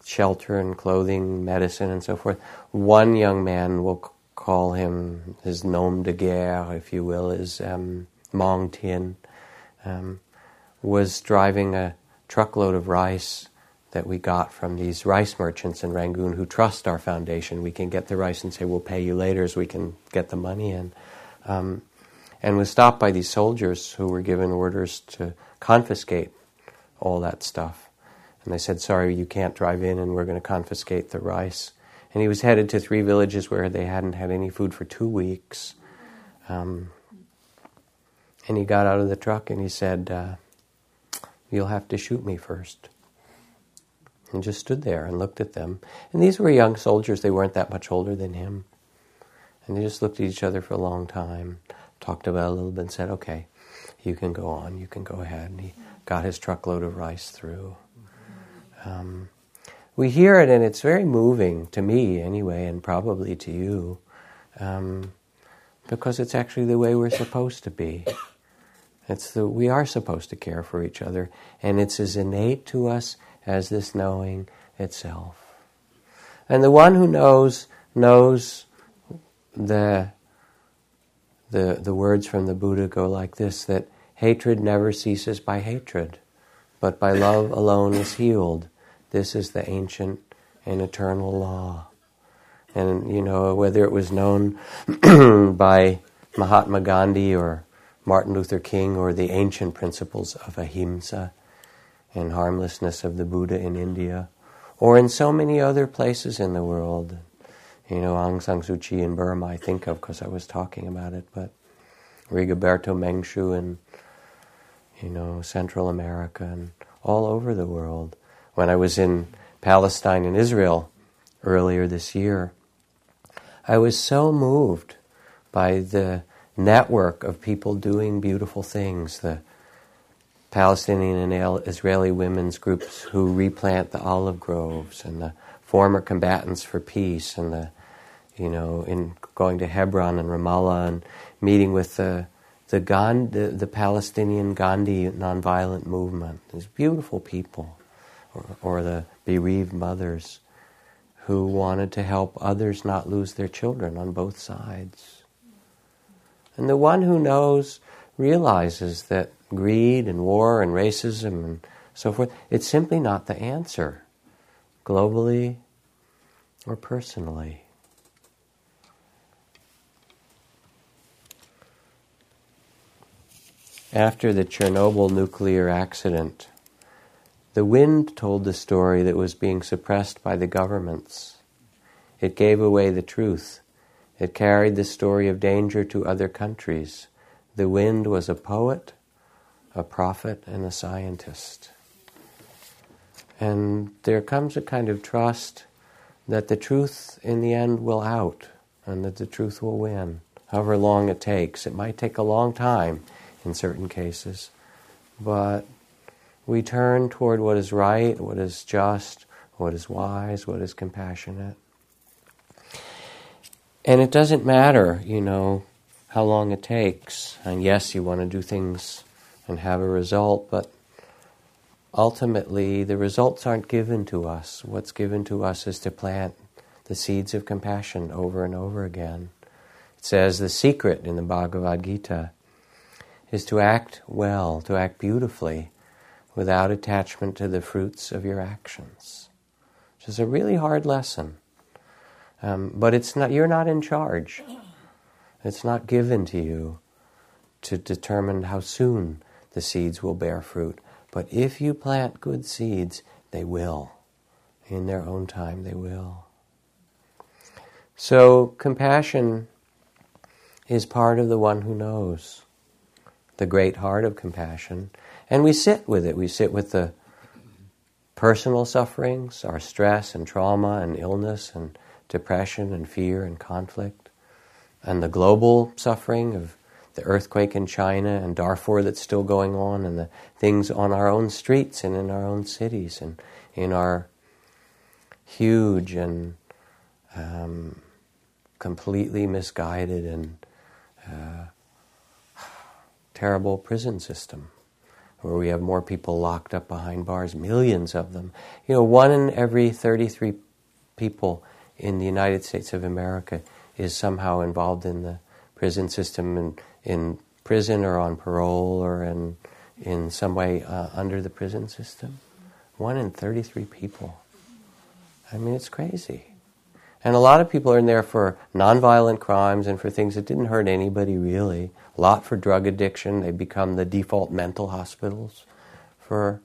shelter and clothing, medicine, and so forth. One young man, we'll c- call him his nom de guerre, if you will, is um, Mong Tin, um, was driving a truckload of rice that we got from these rice merchants in Rangoon who trust our foundation. We can get the rice and say, we'll pay you later as we can get the money in. Um, and was stopped by these soldiers who were given orders to confiscate all that stuff. And they said, Sorry, you can't drive in, and we're going to confiscate the rice. And he was headed to three villages where they hadn't had any food for two weeks. Um, and he got out of the truck and he said, uh, You'll have to shoot me first. And just stood there and looked at them. And these were young soldiers, they weren't that much older than him. And they just looked at each other for a long time, talked about a little bit, and said, Okay, you can go on, you can go ahead. And he got his truckload of rice through. Um, we hear it and it's very moving to me anyway, and probably to you, um, because it's actually the way we're supposed to be. It's the we are supposed to care for each other, and it's as innate to us as this knowing itself. And the one who knows knows the the the words from the Buddha go like this: that hatred never ceases by hatred but by love alone is healed. This is the ancient and eternal law. And, you know, whether it was known by Mahatma Gandhi or Martin Luther King or the ancient principles of ahimsa and harmlessness of the Buddha in India, or in so many other places in the world. You know, Aung San Suu Kyi in Burma, I think of because I was talking about it, but Rigoberta Menchu in you know, Central America and all over the world. When I was in Palestine and Israel earlier this year, I was so moved by the network of people doing beautiful things. The Palestinian and Israeli women's groups who replant the olive groves, and the former combatants for peace, and the, you know, in going to Hebron and Ramallah and meeting with the the, Gandhi, the, the, Palestinian Gandhi nonviolent movement. These beautiful people, or, or the bereaved mothers who wanted to help others not lose their children on both sides. And the one who knows realizes that greed and war and racism and so forth, it's simply not the answer, globally or personally. After the Chernobyl nuclear accident, the wind told the story that was being suppressed by the governments. It gave away the truth. It carried the story of danger to other countries. The wind was a poet, a prophet, and a scientist. And there comes a kind of trust that the truth in the end will out and that the truth will win, however long it takes. It might take a long time in certain cases, but we turn toward what is right, what is just, what is wise, what is compassionate. And it doesn't matter, you know, how long it takes. And yes, you want to do things and have a result, but ultimately the results aren't given to us. What's given to us is to plant the seeds of compassion over and over again. It says the secret in the Bhagavad Gita is to act well, to act beautifully, without attachment to the fruits of your actions. Which is a really hard lesson. Um, but it's not, you're not in charge. It's not given to you to determine how soon the seeds will bear fruit. But if you plant good seeds, they will. In their own time, they will. So, compassion is part of the one who knows, the great heart of compassion. And we sit with it. We sit with the personal sufferings, our stress and trauma and illness and depression and fear and conflict, and the global suffering of the earthquake in China and Darfur that's still going on, and the things on our own streets and in our own cities and in our huge and um, completely misguided and uh, terrible prison system where we have more people locked up behind bars, millions of them. You know, one in every 33 people in the United States of America is somehow involved in the prison system and in prison or on parole or in, in some way uh, under the prison system. One in 33 people. I mean, it's crazy. And a lot of people are in there for nonviolent crimes and for things that didn't hurt anybody really. Lot for drug addiction. They become the default mental hospitals for,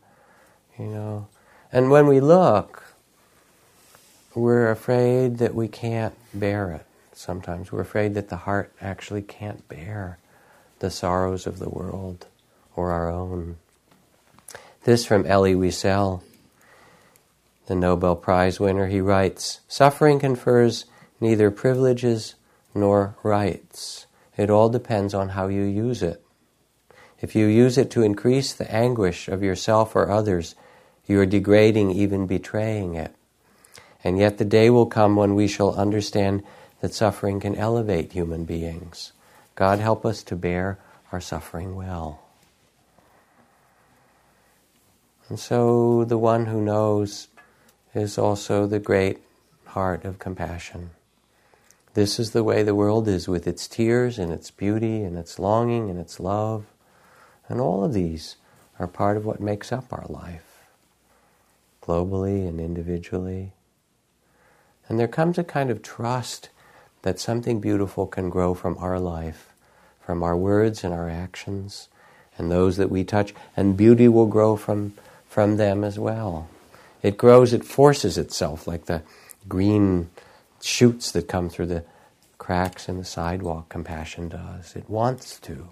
you know. And when we look, we're afraid that we can't bear it sometimes. We're afraid that the heart actually can't bear the sorrows of the world or our own. This from Elie Wiesel, the Nobel Prize winner. He writes Suffering confers neither privileges nor rights. It all depends on how you use it. If you use it to increase the anguish of yourself or others, you are degrading, even betraying it. And yet the day will come when we shall understand that suffering can elevate human beings. God help us to bear our suffering well. And so the one who knows is also the great heart of compassion. This is the way the world is with its tears and its beauty and its longing and its love. And all of these are part of what makes up our life, globally and individually. And there comes a kind of trust that something beautiful can grow from our life, from our words and our actions, and those that we touch, and beauty will grow from, from them as well. It grows, it forces itself like the green shoots that come through the cracks in the sidewalk, compassion does. It wants to.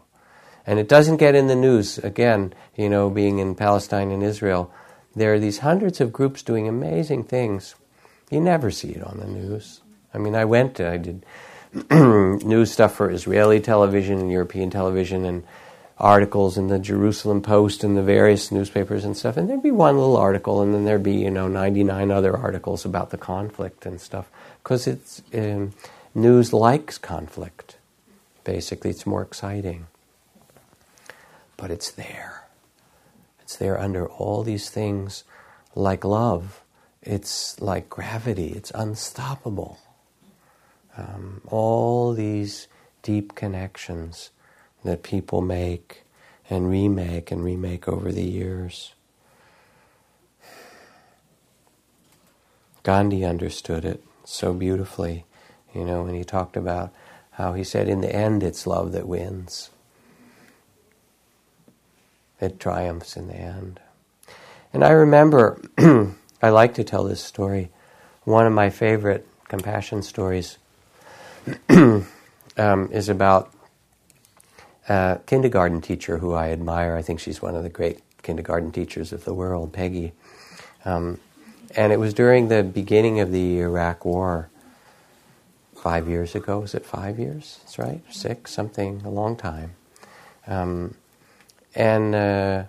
And it doesn't get in the news. Again, you know, being in Palestine and Israel, there are these hundreds of groups doing amazing things you never see it on the news. I mean, I went, I did news stuff for Israeli television and European television and articles in the Jerusalem Post and the various newspapers and stuff, and there'd be one little article, and then there'd be you know 99 other articles about the conflict and stuff, because it's um, news likes conflict. Basically, it's more exciting, but it's there. It's there under all these things, like love, it's like gravity, it's unstoppable. Um, all these deep connections that people make and remake and remake over the years. Gandhi understood it so beautifully, you know, when he talked about how he said, in the end, it's love that wins. It triumphs in the end. And I remember I like to tell this story. One of my favorite compassion stories um, is about a kindergarten teacher who I admire. I think she's one of the great kindergarten teachers of the world, Peggy. Um, and it was during the beginning of the Iraq War, five years ago. Was it five years? That's right, six, something, a long time. Um, and uh,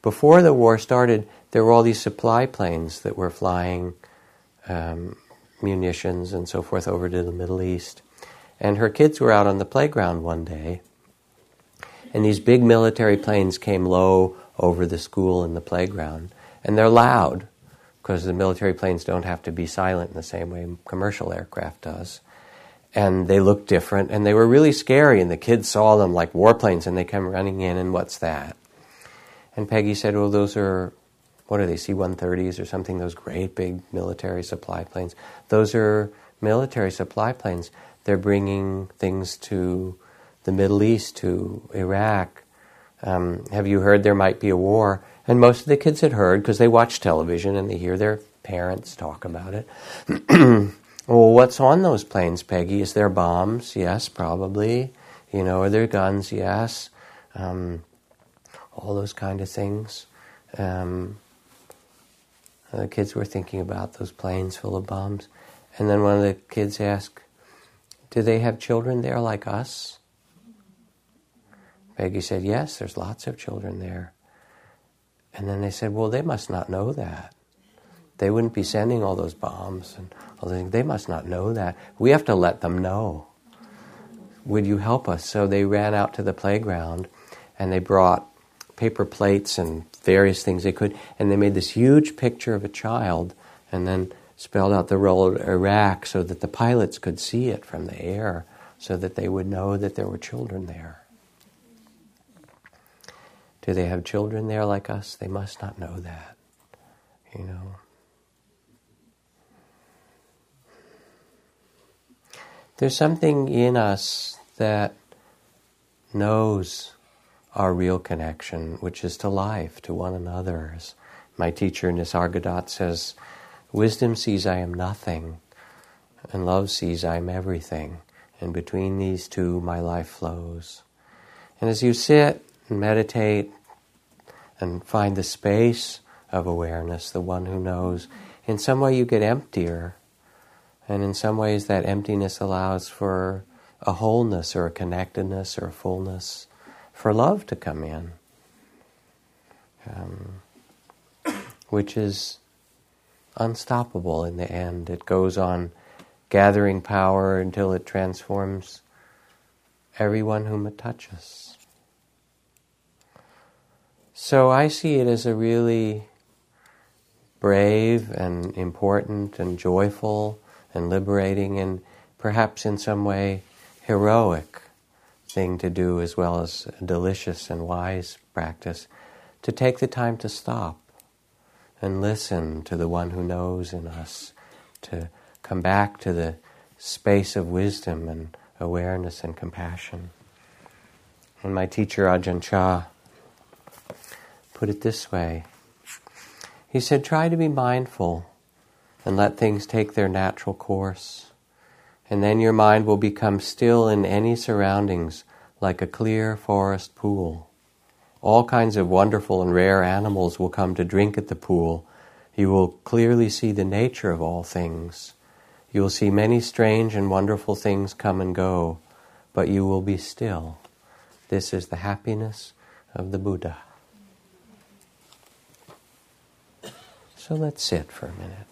before the war started, there were all these supply planes that were flying um, munitions and so forth over to the Middle East. And her kids were out on the playground one day, and these big military planes came low over the school and the playground. And they're loud, because the military planes don't have to be silent in the same way commercial aircraft does. And they looked different, and they were really scary, and the kids saw them like warplanes, and they come running in, and what's that? And Peggy said, Well, those are, what are they, C 130s or something, those great big military supply planes. Those are military supply planes. They're bringing things to the Middle East, to Iraq. Um, have you heard there might be a war? And most of the kids had heard because they watch television and they hear their parents talk about it. well, what's on those planes, Peggy? Is there bombs? Yes, probably. You know, are there guns? Yes. Um, all those kind of things. Um, the kids were thinking about those planes full of bombs. And then one of the kids asked, Do they have children there like us? Peggy said, Yes, there's lots of children there. And then they said, Well, they must not know that. They wouldn't be sending all those bombs and all things. They must not know that. We have to let them know. Would you help us? So they ran out to the playground and they brought paper plates and various things they could, and they made this huge picture of a child and then spelled out the role of Iraq so that the pilots could see it from the air so that they would know that there were children there. Do they have children there like us? They must not know that, you know. There's something in us that knows our real connection, which is to life, to one another. As my teacher Nisargadatta says, wisdom sees I am nothing, and love sees I am everything. And between these two, my life flows. And as you sit and meditate and find the space of awareness, the one who knows, in some way you get emptier. And in some ways, that emptiness allows for a wholeness or a connectedness or a fullness for love to come in, um, which is unstoppable in the end. It goes on gathering power until it transforms everyone whom it touches. So I see it as a really brave and important and joyful and liberating and perhaps in some way heroic thing to do as well as a delicious and wise practice to take the time to stop and listen to the one who knows in us, to come back to the space of wisdom and awareness and compassion. And my teacher Ajahn Chah put it this way. He said, try to be mindful and let things take their natural course and then your mind will become still in any surroundings like a clear forest pool. All kinds of wonderful and rare animals will come to drink at the pool. You will clearly see the nature of all things. You will see many strange and wonderful things come and go, but you will be still. This is the happiness of the Buddha. So let's sit for a minute.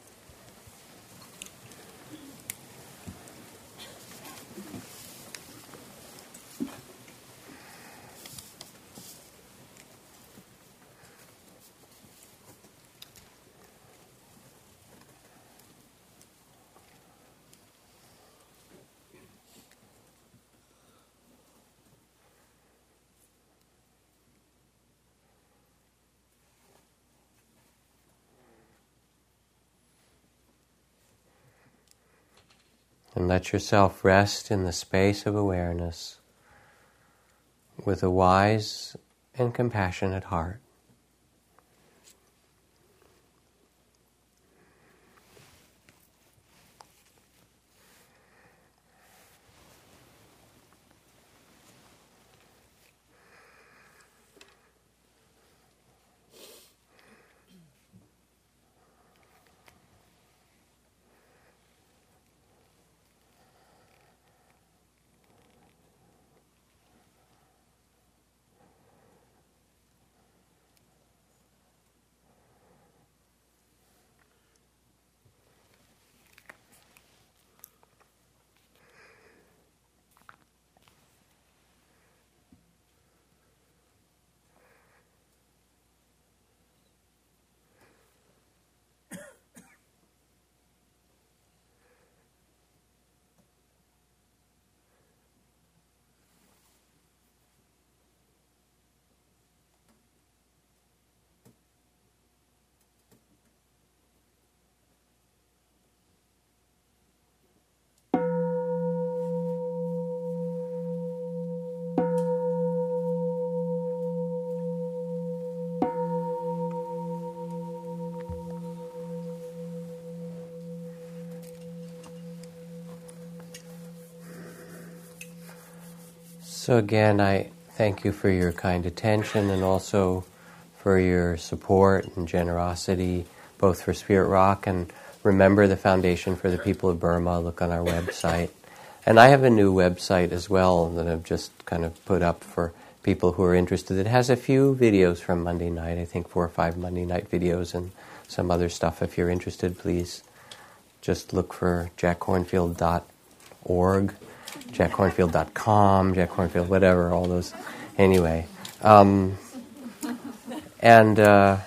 And let yourself rest in the space of awareness with a wise and compassionate heart. So, again, I thank you for your kind attention and also for your support and generosity, both for Spirit Rock and remember the Foundation for the People of Burma. Look on our website. And I have a new website as well that I've just kind of put up for people who are interested. It has a few videos from Monday night, I think four or five Monday night videos and some other stuff. If you're interested, please just look for jackkornfield.org, jackkornfield.com, jackkornfield, whatever, all those. Anyway. Um, and uh,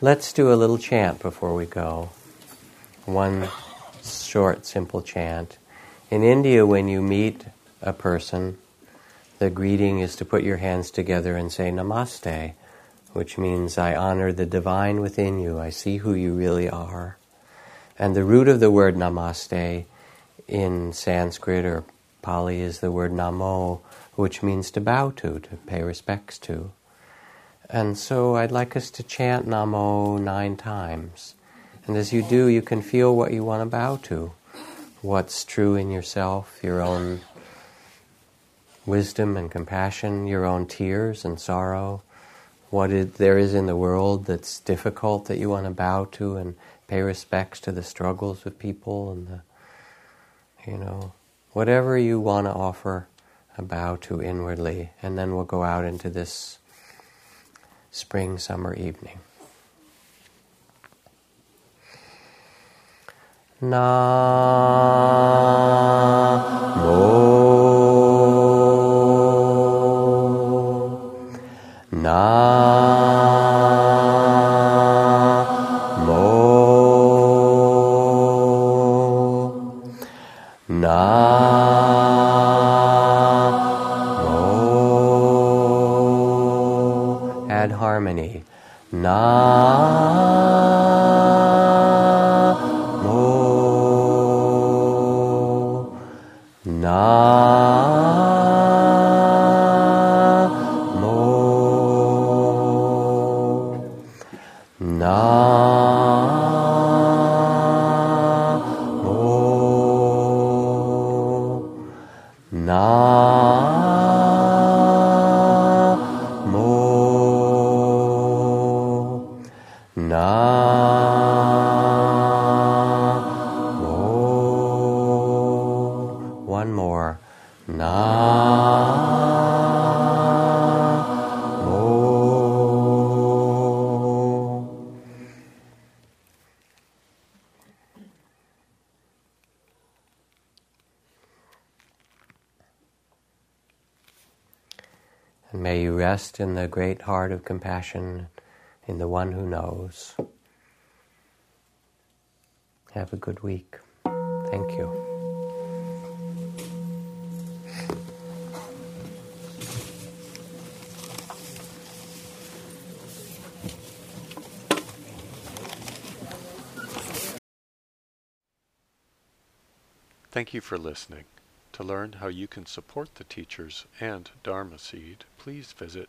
let's do a little chant before we go. One short, simple chant. In India, when you meet a person, the greeting is to put your hands together and say Namaste, which means I honor the divine within you. I see who you really are. And the root of the word namaste in Sanskrit or Pali is the word namo, which means to bow to, to pay respects to. And so I'd like us to chant namo nine times. And as you do, you can feel what you want to bow to, what's true in yourself, your own wisdom and compassion, your own tears and sorrow, what it, there is in the world that's difficult that you want to bow to and pay respects to the struggles of people and the, you know, whatever you want to offer a bow to inwardly. And then we'll go out into this spring, summer evening. Namo. Great heart of compassion in the one who knows. Have a good week. Thank you. Thank you for listening. To learn how you can support the teachers and Dharma Seed, please visit